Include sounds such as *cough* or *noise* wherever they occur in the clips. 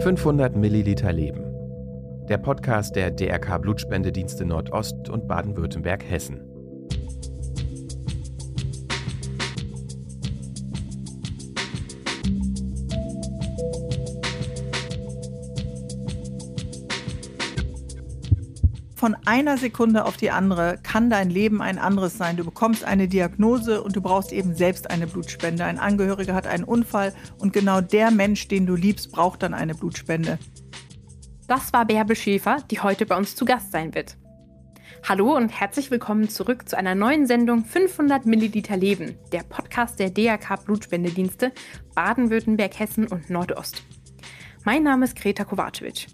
500 Milliliter Leben. Der Podcast der DRK Blutspendedienste Nordost und Baden-Württemberg-Hessen. Von einer Sekunde auf die andere kann dein Leben ein anderes sein. Du bekommst eine Diagnose und du brauchst eben selbst eine Blutspende. Ein Angehöriger hat einen Unfall und genau der Mensch, den du liebst, braucht dann eine Blutspende. Das war Bärbel Schäfer, die heute bei uns zu Gast sein wird. Hallo und herzlich willkommen zurück zu einer neuen Sendung 500 Milliliter Leben, der Podcast der DRK Blutspendedienste Baden-Württemberg, Hessen und Nordost. Mein Name ist Greta Kovacevic.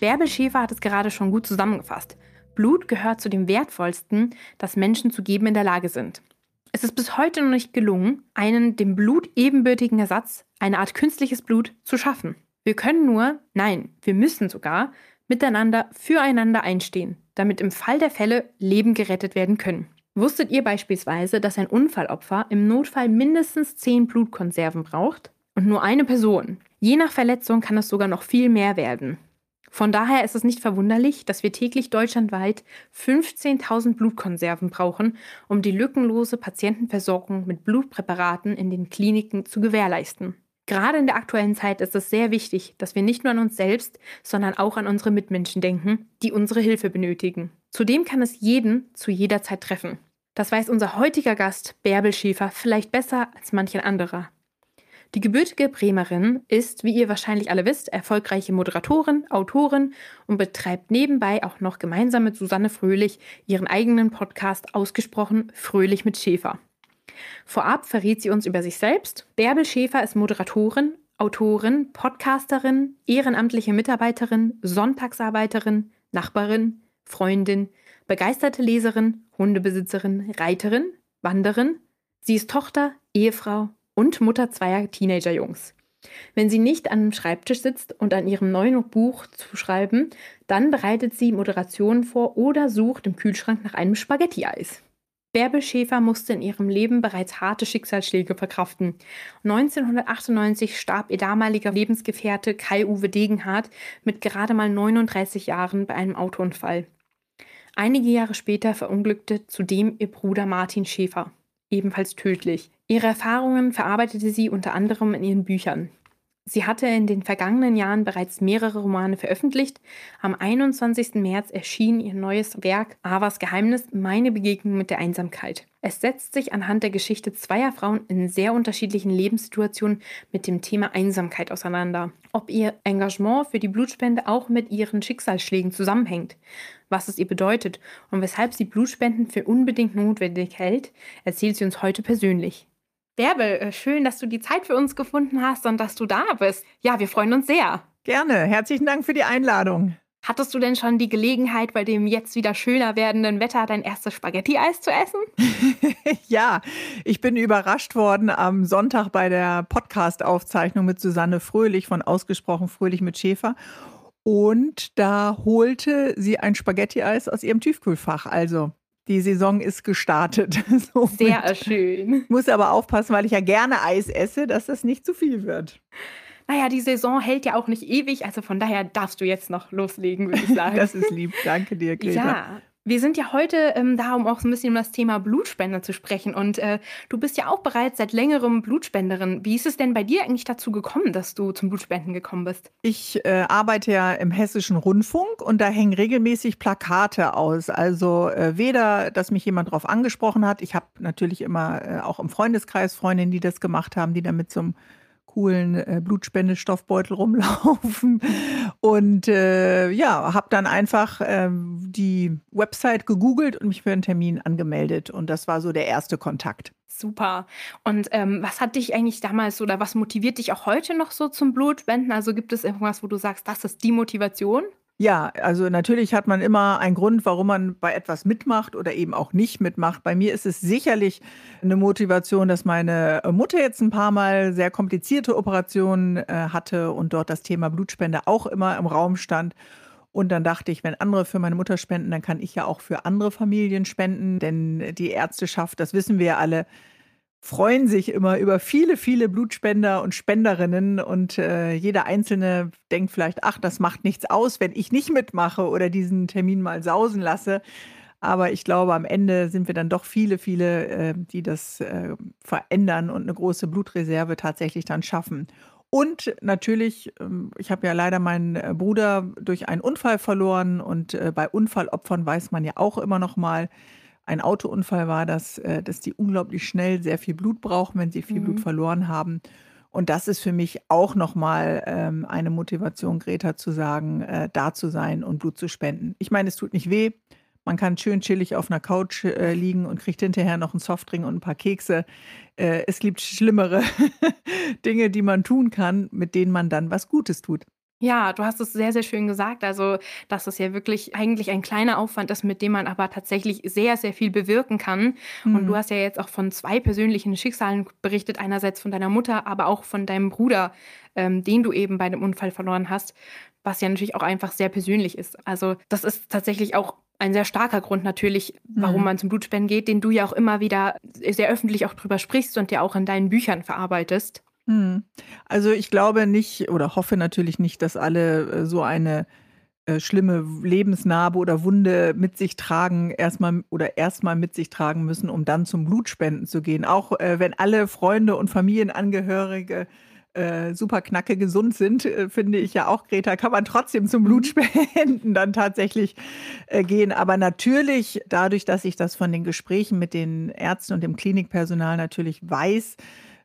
Bärbel Schäfer hat es gerade schon gut zusammengefasst. Blut gehört zu dem Wertvollsten, das Menschen zu geben in der Lage sind. Es ist bis heute noch nicht gelungen, einen dem Blut ebenbürtigen Ersatz, eine Art künstliches Blut, zu schaffen. Wir können nur, nein, wir müssen sogar, miteinander füreinander einstehen, damit im Fall der Fälle Leben gerettet werden können. Wusstet ihr beispielsweise, dass ein Unfallopfer im Notfall mindestens 10 Blutkonserven braucht? Und nur eine Person. Je nach Verletzung kann es sogar noch viel mehr werden. Von daher ist es nicht verwunderlich, dass wir täglich deutschlandweit 15.000 Blutkonserven brauchen, um die lückenlose Patientenversorgung mit Blutpräparaten in den Kliniken zu gewährleisten. Gerade in der aktuellen Zeit ist es sehr wichtig, dass wir nicht nur an uns selbst, sondern auch an unsere Mitmenschen denken, die unsere Hilfe benötigen. Zudem kann es jeden zu jeder Zeit treffen. Das weiß unser heutiger Gast Bärbel Schäfer vielleicht besser als manchen anderer. Die gebürtige Bremerin ist, wie ihr wahrscheinlich alle wisst, erfolgreiche Moderatorin, Autorin und betreibt nebenbei auch noch gemeinsam mit Susanne Fröhlich ihren eigenen Podcast Ausgesprochen Fröhlich mit Schäfer. Vorab verrät sie uns über sich selbst. Bärbel Schäfer ist Moderatorin, Autorin, Podcasterin, ehrenamtliche Mitarbeiterin, Sonntagsarbeiterin, Nachbarin, Freundin, begeisterte Leserin, Hundebesitzerin, Reiterin, Wanderin. Sie ist Tochter, Ehefrau und Mutter zweier Teenagerjungs. Wenn sie nicht an einem Schreibtisch sitzt und an ihrem neuen Buch zu schreiben, dann bereitet sie Moderationen vor oder sucht im Kühlschrank nach einem Spaghetti-Eis. Bärbel Schäfer musste in ihrem Leben bereits harte Schicksalsschläge verkraften. 1998 starb ihr damaliger Lebensgefährte Kai-Uwe Degenhardt mit gerade mal 39 Jahren bei einem Autounfall. Einige Jahre später verunglückte zudem ihr Bruder Martin Schäfer, ebenfalls tödlich. Ihre Erfahrungen verarbeitete sie unter anderem in ihren Büchern. Sie hatte in den vergangenen Jahren bereits mehrere Romane veröffentlicht. Am 21. März erschien ihr neues Werk Avas Geheimnis, meine Begegnung mit der Einsamkeit. Es setzt sich anhand der Geschichte zweier Frauen in sehr unterschiedlichen Lebenssituationen mit dem Thema Einsamkeit auseinander. Ob ihr Engagement für die Blutspende auch mit ihren Schicksalsschlägen zusammenhängt, was es ihr bedeutet und weshalb sie Blutspenden für unbedingt notwendig hält, erzählt sie uns heute persönlich. Bärbel, äh, schön, dass du die Zeit für uns gefunden hast und dass du da bist. Ja, wir freuen uns sehr. Gerne. Herzlichen Dank für die Einladung. Hattest du denn schon die Gelegenheit, bei dem jetzt wieder schöner werdenden Wetter dein erstes Spaghetti-Eis zu essen? *laughs* ja, ich bin überrascht worden am Sonntag bei der Podcast-Aufzeichnung mit Susanne Fröhlich von Ausgesprochen Fröhlich mit Schäfer. Und da holte sie ein Spaghetti-Eis aus ihrem Tiefkühlfach. Also die Saison ist gestartet. *laughs* Sehr schön. Muss aber aufpassen, weil ich ja gerne Eis esse, dass das nicht zu viel wird. Naja, die Saison hält ja auch nicht ewig, also von daher darfst du jetzt noch loslegen, würde ich *laughs* sagen. das ist lieb. Danke dir, Greta. Ja, wir sind ja heute ähm, da, um auch so ein bisschen um das Thema Blutspender zu sprechen. Und äh, du bist ja auch bereits seit längerem Blutspenderin. Wie ist es denn bei dir eigentlich dazu gekommen, dass du zum Blutspenden gekommen bist? Ich äh, arbeite ja im Hessischen Rundfunk und da hängen regelmäßig Plakate aus. Also äh, weder, dass mich jemand darauf angesprochen hat. Ich habe natürlich immer äh, auch im Freundeskreis Freundinnen, die das gemacht haben, die damit zum coolen äh, Blutspendestoffbeutel rumlaufen. Und äh, ja, habe dann einfach äh, die Website gegoogelt und mich für einen Termin angemeldet. Und das war so der erste Kontakt. Super. Und ähm, was hat dich eigentlich damals oder was motiviert dich auch heute noch so zum Blutspenden? Also gibt es irgendwas, wo du sagst, das ist die Motivation? Ja, also natürlich hat man immer einen Grund, warum man bei etwas mitmacht oder eben auch nicht mitmacht. Bei mir ist es sicherlich eine Motivation, dass meine Mutter jetzt ein paar Mal sehr komplizierte Operationen äh, hatte und dort das Thema Blutspende auch immer im Raum stand. Und dann dachte ich, wenn andere für meine Mutter spenden, dann kann ich ja auch für andere Familien spenden. Denn die Ärzteschaft, das wissen wir ja alle, freuen sich immer über viele, viele Blutspender und Spenderinnen und äh, jeder Einzelne denkt vielleicht, ach, das macht nichts aus, wenn ich nicht mitmache oder diesen Termin mal sausen lasse. Aber ich glaube, am Ende sind wir dann doch viele, viele, äh, die das äh, verändern und eine große Blutreserve tatsächlich dann schaffen. Und natürlich, ähm, ich habe ja leider meinen äh, Bruder durch einen Unfall verloren und äh, bei Unfallopfern weiß man ja auch immer noch mal, ein Autounfall war das, äh, dass die unglaublich schnell sehr viel Blut brauchen, wenn sie viel mhm. Blut verloren haben. Und das ist für mich auch nochmal ähm, eine Motivation, Greta zu sagen, äh, da zu sein und Blut zu spenden. Ich meine, es tut nicht weh. Man kann schön chillig auf einer Couch äh, liegen und kriegt hinterher noch einen Softdrink und ein paar Kekse. Äh, es gibt schlimmere *laughs* Dinge, die man tun kann, mit denen man dann was Gutes tut. Ja, du hast es sehr, sehr schön gesagt. Also, dass es ja wirklich eigentlich ein kleiner Aufwand ist, mit dem man aber tatsächlich sehr, sehr viel bewirken kann. Mhm. Und du hast ja jetzt auch von zwei persönlichen Schicksalen berichtet. Einerseits von deiner Mutter, aber auch von deinem Bruder, ähm, den du eben bei dem Unfall verloren hast. Was ja natürlich auch einfach sehr persönlich ist. Also, das ist tatsächlich auch ein sehr starker Grund natürlich, warum mhm. man zum Blutspenden geht, den du ja auch immer wieder sehr öffentlich auch drüber sprichst und ja auch in deinen Büchern verarbeitest. Hm. Also ich glaube nicht oder hoffe natürlich nicht, dass alle äh, so eine äh, schlimme Lebensnarbe oder Wunde mit sich tragen, erstmal oder erstmal mit sich tragen müssen, um dann zum Blutspenden zu gehen. Auch äh, wenn alle Freunde und Familienangehörige äh, super knacke gesund sind, äh, finde ich ja auch, Greta, kann man trotzdem zum mhm. Blutspenden dann tatsächlich äh, gehen. Aber natürlich, dadurch, dass ich das von den Gesprächen mit den Ärzten und dem Klinikpersonal natürlich weiß,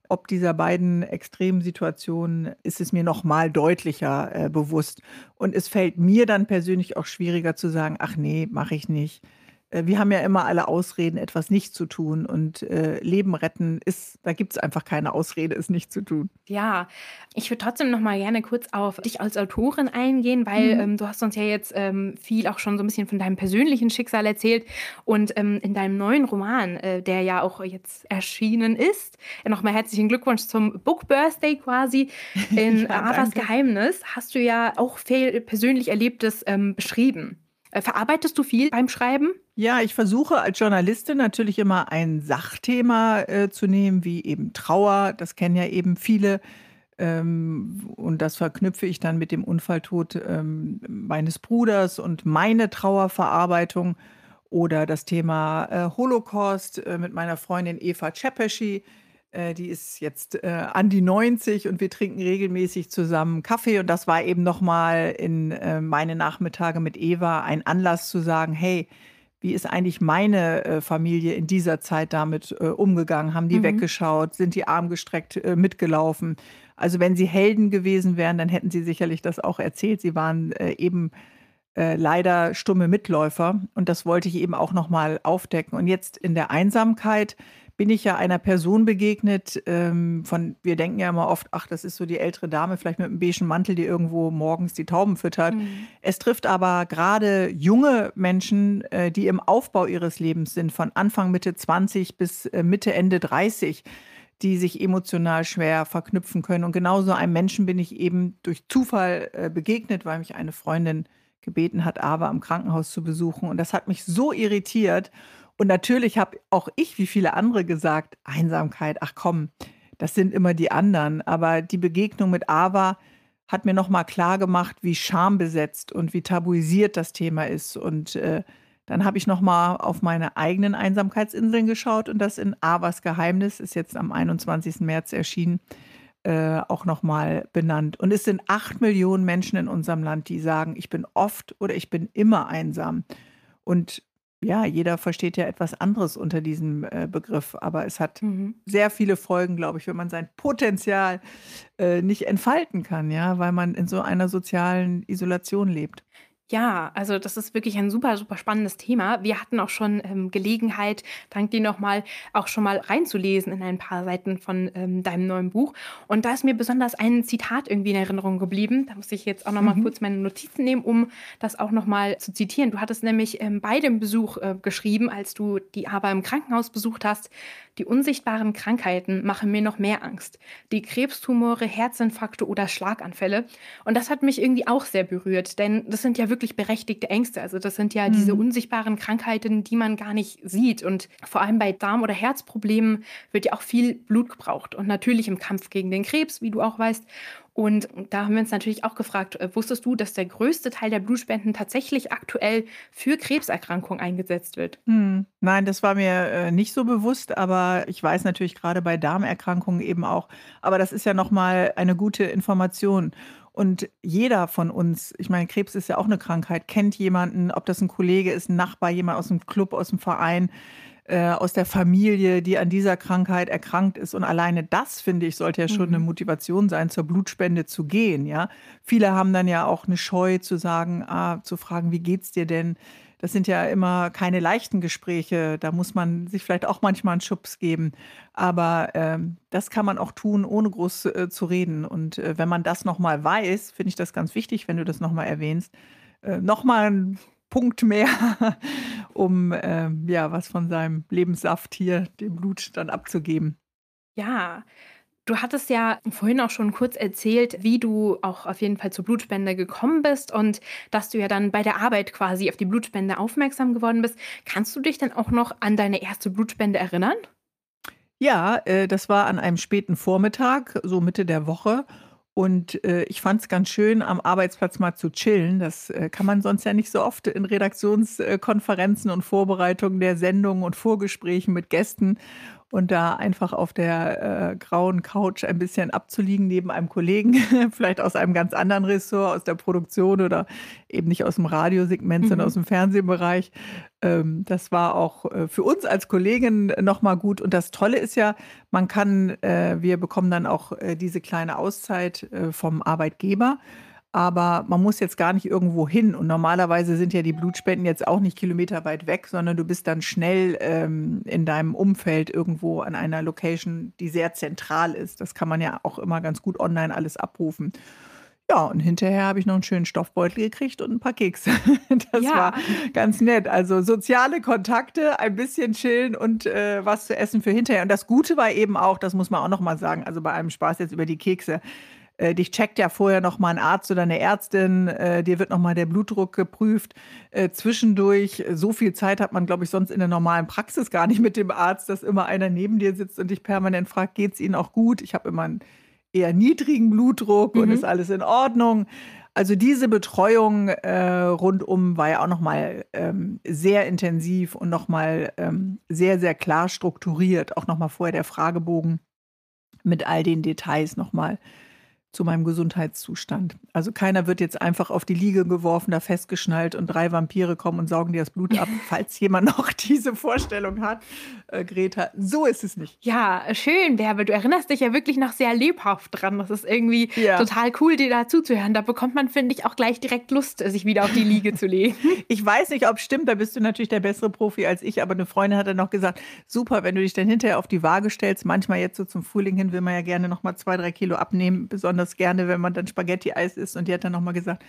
ob dieser beiden extremen Situationen ist es mir noch mal deutlicher äh, bewusst. Und es fällt mir dann persönlich auch schwieriger zu sagen, ach nee, mache ich nicht. Äh, wir haben ja immer alle Ausreden, etwas nicht zu tun. Und äh, Leben retten ist, da gibt es einfach keine Ausrede, es nicht zu tun. Ja, ich würde trotzdem noch mal gerne kurz auf dich als Autorin eingehen, weil mhm. ähm, du hast uns ja jetzt ähm, viel auch schon so ein bisschen von deinem persönlichen Schicksal erzählt. Und ähm, in deinem neuen Roman, äh, der ja auch jetzt erschienen ist, äh, nochmal herzlichen Glückwunsch zum Book Birthday quasi, *laughs* in ja, Avas Geheimnis, hast du ja auch viel persönlich Erlebtes ähm, beschrieben. Äh, verarbeitest du viel beim Schreiben? Ja, ich versuche als Journalistin natürlich immer ein Sachthema äh, zu nehmen, wie eben Trauer. Das kennen ja eben viele. Ähm, und das verknüpfe ich dann mit dem Unfalltod ähm, meines Bruders und meine Trauerverarbeitung. Oder das Thema äh, Holocaust äh, mit meiner Freundin Eva Czepeschi. Äh, die ist jetzt äh, an die 90 und wir trinken regelmäßig zusammen Kaffee. Und das war eben nochmal in äh, meine Nachmittage mit Eva ein Anlass zu sagen, hey, wie ist eigentlich meine äh, Familie in dieser Zeit damit äh, umgegangen? Haben die mhm. weggeschaut? Sind die arm gestreckt mitgelaufen? Also wenn sie Helden gewesen wären, dann hätten sie sicherlich das auch erzählt. Sie waren eben leider stumme Mitläufer und das wollte ich eben auch nochmal aufdecken. Und jetzt in der Einsamkeit bin ich ja einer Person begegnet, ähm, von, wir denken ja immer oft, ach, das ist so die ältere Dame, vielleicht mit einem beigen Mantel, die irgendwo morgens die Tauben füttert. Mhm. Es trifft aber gerade junge Menschen, äh, die im Aufbau ihres Lebens sind, von Anfang Mitte 20 bis äh, Mitte, Ende 30 die sich emotional schwer verknüpfen können. Und genauso einem Menschen bin ich eben durch Zufall äh, begegnet, weil mich eine Freundin gebeten hat, aber am Krankenhaus zu besuchen. Und das hat mich so irritiert. Und natürlich habe auch ich, wie viele andere, gesagt, Einsamkeit, ach komm, das sind immer die anderen. Aber die Begegnung mit Ava hat mir nochmal klar gemacht, wie schambesetzt und wie tabuisiert das Thema ist. Und äh, dann habe ich nochmal auf meine eigenen Einsamkeitsinseln geschaut und das in Avas Geheimnis ist jetzt am 21. März erschienen, äh, auch nochmal benannt. Und es sind acht Millionen Menschen in unserem Land, die sagen, ich bin oft oder ich bin immer einsam. Und ja, jeder versteht ja etwas anderes unter diesem äh, Begriff, aber es hat mhm. sehr viele Folgen, glaube ich, wenn man sein Potenzial äh, nicht entfalten kann, ja, weil man in so einer sozialen Isolation lebt. Ja, also das ist wirklich ein super, super spannendes Thema. Wir hatten auch schon ähm, Gelegenheit, dank dir nochmal, auch schon mal reinzulesen in ein paar Seiten von ähm, deinem neuen Buch. Und da ist mir besonders ein Zitat irgendwie in Erinnerung geblieben. Da muss ich jetzt auch nochmal mhm. kurz meine Notizen nehmen, um das auch nochmal zu zitieren. Du hattest nämlich ähm, bei dem Besuch äh, geschrieben, als du die Aber im Krankenhaus besucht hast, die unsichtbaren Krankheiten machen mir noch mehr Angst. Die Krebstumore, Herzinfarkte oder Schlaganfälle. Und das hat mich irgendwie auch sehr berührt, denn das sind ja wirklich wirklich berechtigte Ängste. Also das sind ja mhm. diese unsichtbaren Krankheiten, die man gar nicht sieht. Und vor allem bei Darm- oder Herzproblemen wird ja auch viel Blut gebraucht. Und natürlich im Kampf gegen den Krebs, wie du auch weißt. Und da haben wir uns natürlich auch gefragt, äh, wusstest du, dass der größte Teil der Blutspenden tatsächlich aktuell für Krebserkrankungen eingesetzt wird? Hm. Nein, das war mir äh, nicht so bewusst, aber ich weiß natürlich gerade bei Darmerkrankungen eben auch. Aber das ist ja nochmal eine gute Information. Und jeder von uns, ich meine, Krebs ist ja auch eine Krankheit, kennt jemanden, ob das ein Kollege ist, ein Nachbar, jemand aus dem Club, aus dem Verein äh, aus der Familie, die an dieser Krankheit erkrankt ist. Und alleine das, finde ich, sollte ja schon mhm. eine Motivation sein, zur Blutspende zu gehen. Ja? Viele haben dann ja auch eine Scheu zu sagen, ah, zu fragen, wie geht's dir denn? Das sind ja immer keine leichten Gespräche. Da muss man sich vielleicht auch manchmal einen Schubs geben. Aber ähm, das kann man auch tun, ohne groß äh, zu reden. Und äh, wenn man das nochmal weiß, finde ich das ganz wichtig, wenn du das nochmal erwähnst, äh, nochmal ein Punkt mehr, *laughs* um äh, ja was von seinem Lebenssaft hier, dem Blut, dann abzugeben. Ja, Du hattest ja vorhin auch schon kurz erzählt, wie du auch auf jeden Fall zur Blutspende gekommen bist und dass du ja dann bei der Arbeit quasi auf die Blutspende aufmerksam geworden bist. Kannst du dich denn auch noch an deine erste Blutspende erinnern? Ja, äh, das war an einem späten Vormittag, so Mitte der Woche. Und äh, ich fand es ganz schön, am Arbeitsplatz mal zu chillen. Das äh, kann man sonst ja nicht so oft in Redaktionskonferenzen und Vorbereitungen der Sendungen und Vorgesprächen mit Gästen und da einfach auf der äh, grauen Couch ein bisschen abzuliegen neben einem Kollegen, *laughs* vielleicht aus einem ganz anderen Ressort, aus der Produktion oder eben nicht aus dem Radiosegment, mhm. sondern aus dem Fernsehbereich. Ähm, das war auch äh, für uns als Kollegin nochmal gut. Und das Tolle ist ja, man kann, äh, wir bekommen dann auch äh, diese kleine Auszeit äh, vom Arbeitgeber aber man muss jetzt gar nicht irgendwo hin. Und normalerweise sind ja die Blutspenden jetzt auch nicht kilometerweit weg, sondern du bist dann schnell ähm, in deinem Umfeld irgendwo an einer Location, die sehr zentral ist. Das kann man ja auch immer ganz gut online alles abrufen. Ja, und hinterher habe ich noch einen schönen Stoffbeutel gekriegt und ein paar Kekse. *laughs* Das ja. war ganz nett. Also soziale Kontakte, ein bisschen chillen und äh, was zu essen für hinterher. Und das Gute war eben auch, das muss man auch noch mal sagen, also bei einem Spaß jetzt über die Kekse, äh, dich checkt ja vorher noch mal ein Arzt oder eine Ärztin, äh, dir wird noch mal der Blutdruck geprüft. Äh, zwischendurch, so viel Zeit hat man, glaube ich, sonst in der normalen Praxis gar nicht mit dem Arzt, dass immer einer neben dir sitzt und dich permanent fragt, geht es Ihnen auch gut? Ich habe immer einen eher niedrigen Blutdruck mhm. und ist alles in Ordnung. Also diese Betreuung äh, rundum war ja auch nochmal ähm, sehr intensiv und nochmal ähm, sehr, sehr klar strukturiert. Auch nochmal vorher der Fragebogen mit all den Details nochmal zu meinem Gesundheitszustand. Also keiner wird jetzt einfach auf die Liege geworfen, da festgeschnallt und drei Vampire kommen und saugen dir das Blut ab, *laughs* falls jemand noch diese Vorstellung hat, äh, Greta. So ist es nicht. Ja, schön, Bärbe. Du erinnerst dich ja wirklich noch sehr lebhaft dran. Das ist irgendwie ja. total cool, dir da zuzuhören. Da bekommt man, finde ich, auch gleich direkt Lust, sich wieder auf die Liege zu legen. *laughs* Ich weiß nicht, ob es stimmt, da bist du natürlich der bessere Profi als ich, aber eine Freundin hat dann noch gesagt, super, wenn du dich dann hinterher auf die Waage stellst. Manchmal jetzt so zum Frühling hin will man ja gerne noch mal zwei, drei Kilo abnehmen, besonders besonders gerne, wenn man dann Spaghetti-Eis isst. Und die hat dann nochmal gesagt,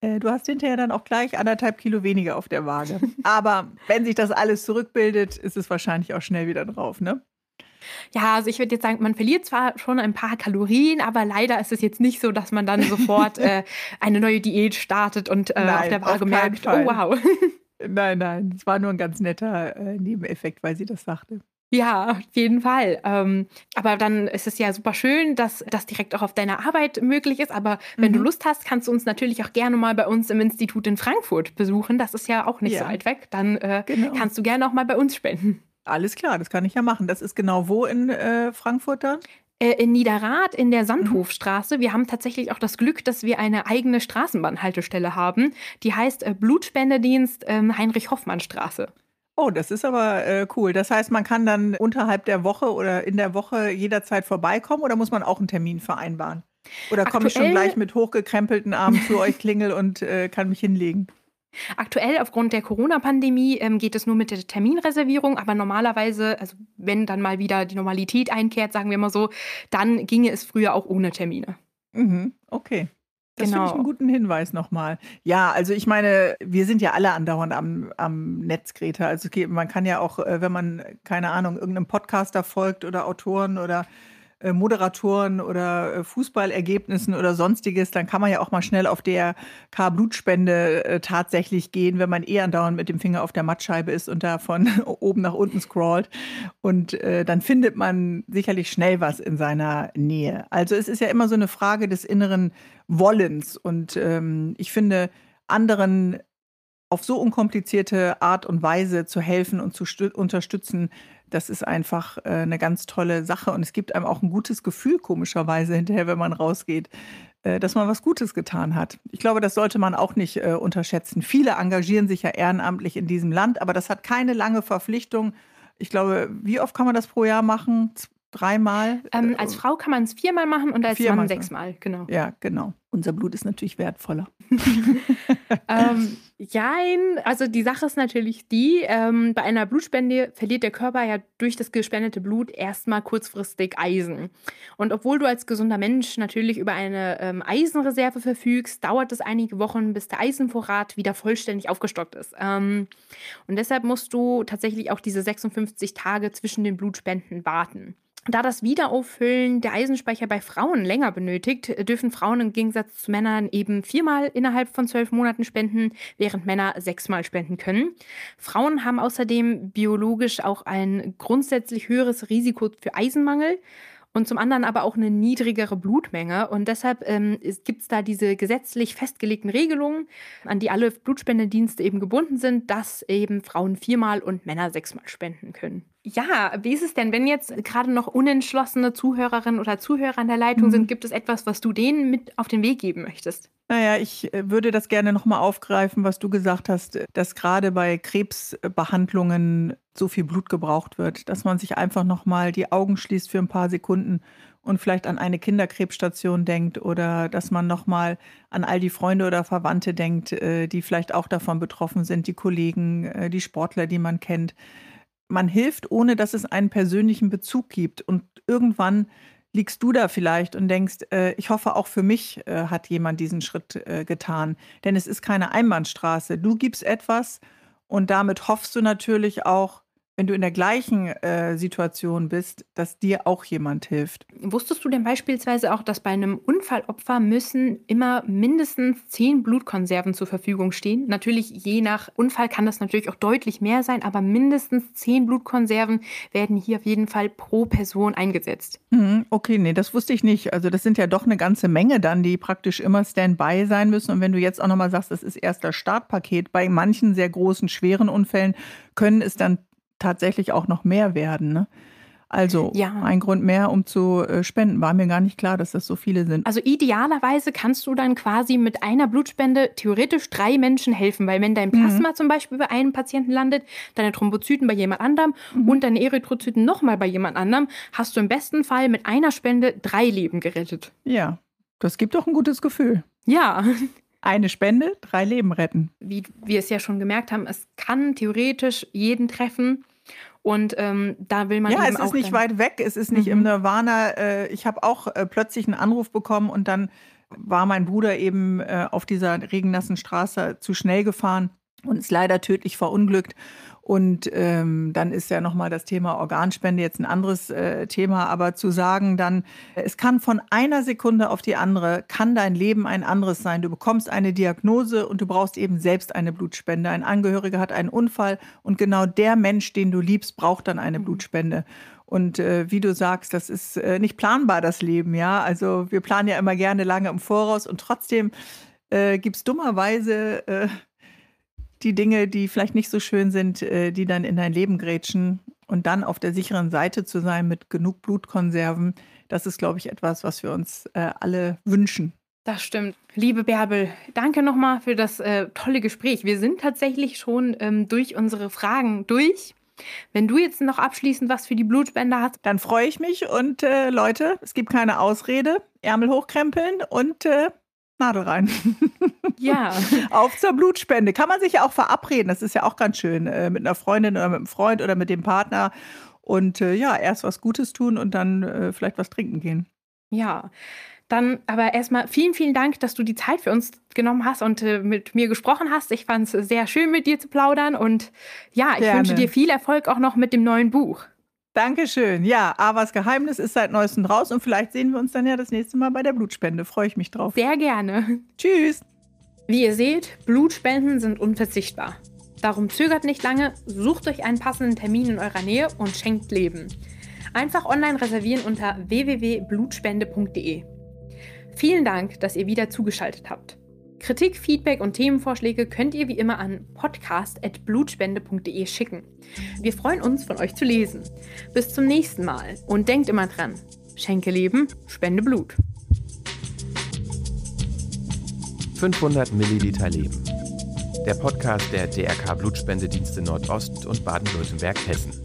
äh, du hast hinterher dann auch gleich anderthalb Kilo weniger auf der Waage. *laughs* Aber wenn sich das alles zurückbildet, ist es wahrscheinlich auch schnell wieder drauf, ne? Ja, also ich würde jetzt sagen, man verliert zwar schon ein paar Kalorien, aber leider ist es jetzt nicht so, dass man dann sofort *laughs* äh, eine neue Diät startet und äh, nein, auf der Waage auf merkt, oh wow. nein, nein, es war nur ein ganz netter äh, Nebeneffekt, weil sie das sagte. Ja, auf jeden Fall. Ähm, aber dann ist es ja super schön, dass das direkt auch auf deiner Arbeit möglich ist. Aber wenn mhm. du Lust hast, kannst du uns natürlich auch gerne mal bei uns im Institut in Frankfurt besuchen. Das ist ja auch nicht ja. so weit weg. Dann äh, genau. kannst du gerne auch mal bei uns spenden. Alles klar, das kann ich ja machen. Das ist genau wo in äh, Frankfurt dann? Äh, in Niederrad in der Sandhofstraße. Wir haben tatsächlich auch das Glück, dass wir eine eigene Straßenbahnhaltestelle haben. Die heißt äh, Blutspendedienst ähm, Heinrich-Hoffmann-Straße. Oh, das ist aber äh, cool. Das heißt, man kann dann unterhalb der Woche oder in der Woche jederzeit vorbeikommen oder muss man auch einen Termin vereinbaren? Oder komme ich schon gleich mit hochgekrempelten Armen zu euch klingel und äh, kann mich hinlegen? Aktuell aufgrund der Corona-Pandemie ähm, geht es nur mit der Terminreservierung, aber normalerweise, also wenn dann mal wieder die Normalität einkehrt, sagen wir mal so, dann ginge es früher auch ohne Termine. Mhm, okay. Das genau. finde ich einen guten Hinweis nochmal. Ja, also ich meine, wir sind ja alle andauernd am, am Netz, Greta. Also man kann ja auch, äh, wenn man, keine Ahnung, irgendeinem Podcaster folgt oder Autoren oder äh, Moderatoren oder äh, Fußballergebnissen oder sonstiges, dann kann man ja auch mal schnell auf der K-Blutspende äh, tatsächlich gehen, wenn man eher andauernd mit dem Finger auf der Mattscheibe ist und da von *laughs* oben nach unten scrollt. Und äh, dann findet man sicherlich schnell was in seiner Nähe. Also es ist ja immer so eine Frage des inneren Wollens. Und ähm, ich finde, anderen auf so unkomplizierte Art und Weise zu helfen und zu unterstützen, das ist einfach äh, eine ganz tolle Sache. Und es gibt einem auch ein gutes Gefühl, komischerweise, hinterher, wenn man rausgeht, äh, dass man was Gutes getan hat. Ich glaube, das sollte man auch nicht äh, unterschätzen. Viele engagieren sich ja ehrenamtlich in diesem Land, aber das hat keine lange Verpflichtung. Ich glaube, wie oft kann man das pro Jahr machen? Dreimal? Ähm, als Frau kann man es viermal machen und als viermal. Mann sechsmal, genau. Ja, genau. Unser Blut ist natürlich wertvoller. *laughs* ähm, Jein, also die Sache ist natürlich die, ähm, bei einer Blutspende verliert der Körper ja durch das gespendete Blut erstmal kurzfristig Eisen. Und obwohl du als gesunder Mensch natürlich über eine ähm, Eisenreserve verfügst, dauert es einige Wochen, bis der Eisenvorrat wieder vollständig aufgestockt ist. Ähm, und deshalb musst du tatsächlich auch diese 56 Tage zwischen den Blutspenden warten. Da das Wiederauffüllen der Eisenspeicher bei Frauen länger benötigt, dürfen Frauen im Gegensatz zu Männern eben viermal innerhalb von zwölf Monaten spenden, während Männer sechsmal spenden können. Frauen haben außerdem biologisch auch ein grundsätzlich höheres Risiko für Eisenmangel und zum anderen aber auch eine niedrigere Blutmenge. Und deshalb ähm, gibt es da diese gesetzlich festgelegten Regelungen, an die alle Blutspendedienste eben gebunden sind, dass eben Frauen viermal und Männer sechsmal spenden können. Ja, wie ist es denn, wenn jetzt gerade noch unentschlossene Zuhörerinnen oder Zuhörer an der Leitung mhm. sind, gibt es etwas, was du denen mit auf den Weg geben möchtest? Naja, ich äh, würde das gerne nochmal aufgreifen, was du gesagt hast, dass gerade bei Krebsbehandlungen so viel Blut gebraucht wird, dass man sich einfach nochmal die Augen schließt für ein paar Sekunden und vielleicht an eine Kinderkrebsstation denkt oder dass man nochmal an all die Freunde oder Verwandte denkt, äh, die vielleicht auch davon betroffen sind, die Kollegen, äh, die Sportler, die man kennt man hilft, ohne dass es einen persönlichen Bezug gibt. Und irgendwann liegst du da vielleicht und denkst, äh, ich hoffe, auch für mich äh, hat jemand diesen Schritt äh, getan. Denn es ist keine Einbahnstraße. Du gibst etwas und damit hoffst du natürlich auch, wenn du in der gleichen äh, Situation bist, dass dir auch jemand hilft. Wusstest du denn beispielsweise auch, dass bei einem Unfallopfer müssen immer mindestens zehn Blutkonserven zur Verfügung stehen? Natürlich, je nach Unfall kann das natürlich auch deutlich mehr sein, aber mindestens zehn Blutkonserven werden hier auf jeden Fall pro Person eingesetzt. Mhm, okay, nee, das wusste ich nicht. Also das sind ja doch eine ganze Menge dann, die praktisch immer Standby sein müssen. Und wenn du jetzt auch nochmal sagst, das ist erst das Startpaket, bei manchen sehr großen, schweren Unfällen können es dann tatsächlich auch noch mehr werden. Ne? Also ja. ein Grund mehr, um zu äh, spenden. War mir gar nicht klar, dass das so viele sind. Also idealerweise kannst du dann quasi mit einer Blutspende theoretisch drei Menschen helfen, weil wenn dein Plasma mhm. zum Beispiel bei einem Patienten landet, deine Thrombozyten bei jemand anderem mhm. und deine Erythrozyten nochmal bei jemand anderem, hast du im besten Fall mit einer Spende drei Leben gerettet. Ja, das gibt doch ein gutes Gefühl. Ja. Eine Spende, drei Leben retten. Wie wir es ja schon gemerkt haben, es kann theoretisch jeden treffen. Und ähm, da will man ja, es ist nicht weit weg, es ist nicht mhm. im Nirvana. Äh, ich habe auch äh, plötzlich einen Anruf bekommen und dann war mein Bruder eben äh, auf dieser regennassen Straße zu schnell gefahren und ist leider tödlich verunglückt. Und ähm, dann ist ja nochmal das Thema Organspende jetzt ein anderes äh, Thema. Aber zu sagen dann, es kann von einer Sekunde auf die andere, kann dein Leben ein anderes sein. Du bekommst eine Diagnose und du brauchst eben selbst eine Blutspende. Ein Angehöriger hat einen Unfall und genau der Mensch, den du liebst, braucht dann eine mhm. Blutspende. Und äh, wie du sagst, das ist äh, nicht planbar, das Leben, ja. Also wir planen ja immer gerne lange im Voraus und trotzdem äh, gibt es dummerweise äh, die Dinge, die vielleicht nicht so schön sind, äh, die dann in dein Leben grätschen und dann auf der sicheren Seite zu sein mit genug Blutkonserven, das ist, glaube ich, etwas, was wir uns äh, alle wünschen. Das stimmt. Liebe Bärbel, danke nochmal für das äh, tolle Gespräch. Wir sind tatsächlich schon ähm, durch unsere Fragen durch. Wenn du jetzt noch abschließend was für die Blutspender hast, dann freue ich mich und äh, Leute, es gibt keine Ausrede. Ärmel hochkrempeln und äh, Nadel rein. *laughs* Ja. Auf zur Blutspende. Kann man sich ja auch verabreden. Das ist ja auch ganz schön. Äh, mit einer Freundin oder mit einem Freund oder mit dem Partner. Und äh, ja, erst was Gutes tun und dann äh, vielleicht was trinken gehen. Ja. Dann aber erstmal vielen, vielen Dank, dass du die Zeit für uns genommen hast und äh, mit mir gesprochen hast. Ich fand es sehr schön, mit dir zu plaudern. Und ja, ich Gerne. wünsche dir viel Erfolg auch noch mit dem neuen Buch. Dankeschön. Ja, Avas Geheimnis ist seit neuestem raus und vielleicht sehen wir uns dann ja das nächste Mal bei der Blutspende. Freue ich mich drauf. Sehr gerne. Tschüss. Wie ihr seht, Blutspenden sind unverzichtbar. Darum zögert nicht lange, sucht euch einen passenden Termin in eurer Nähe und schenkt Leben. Einfach online reservieren unter www.blutspende.de. Vielen Dank, dass ihr wieder zugeschaltet habt. Kritik, Feedback und Themenvorschläge könnt ihr wie immer an podcast.blutspende.de schicken. Wir freuen uns, von euch zu lesen. Bis zum nächsten Mal und denkt immer dran: Schenke Leben, spende Blut. 500 Milliliter Leben. Der Podcast der DRK Blutspendedienste Nordost und Baden-Württemberg-Hessen.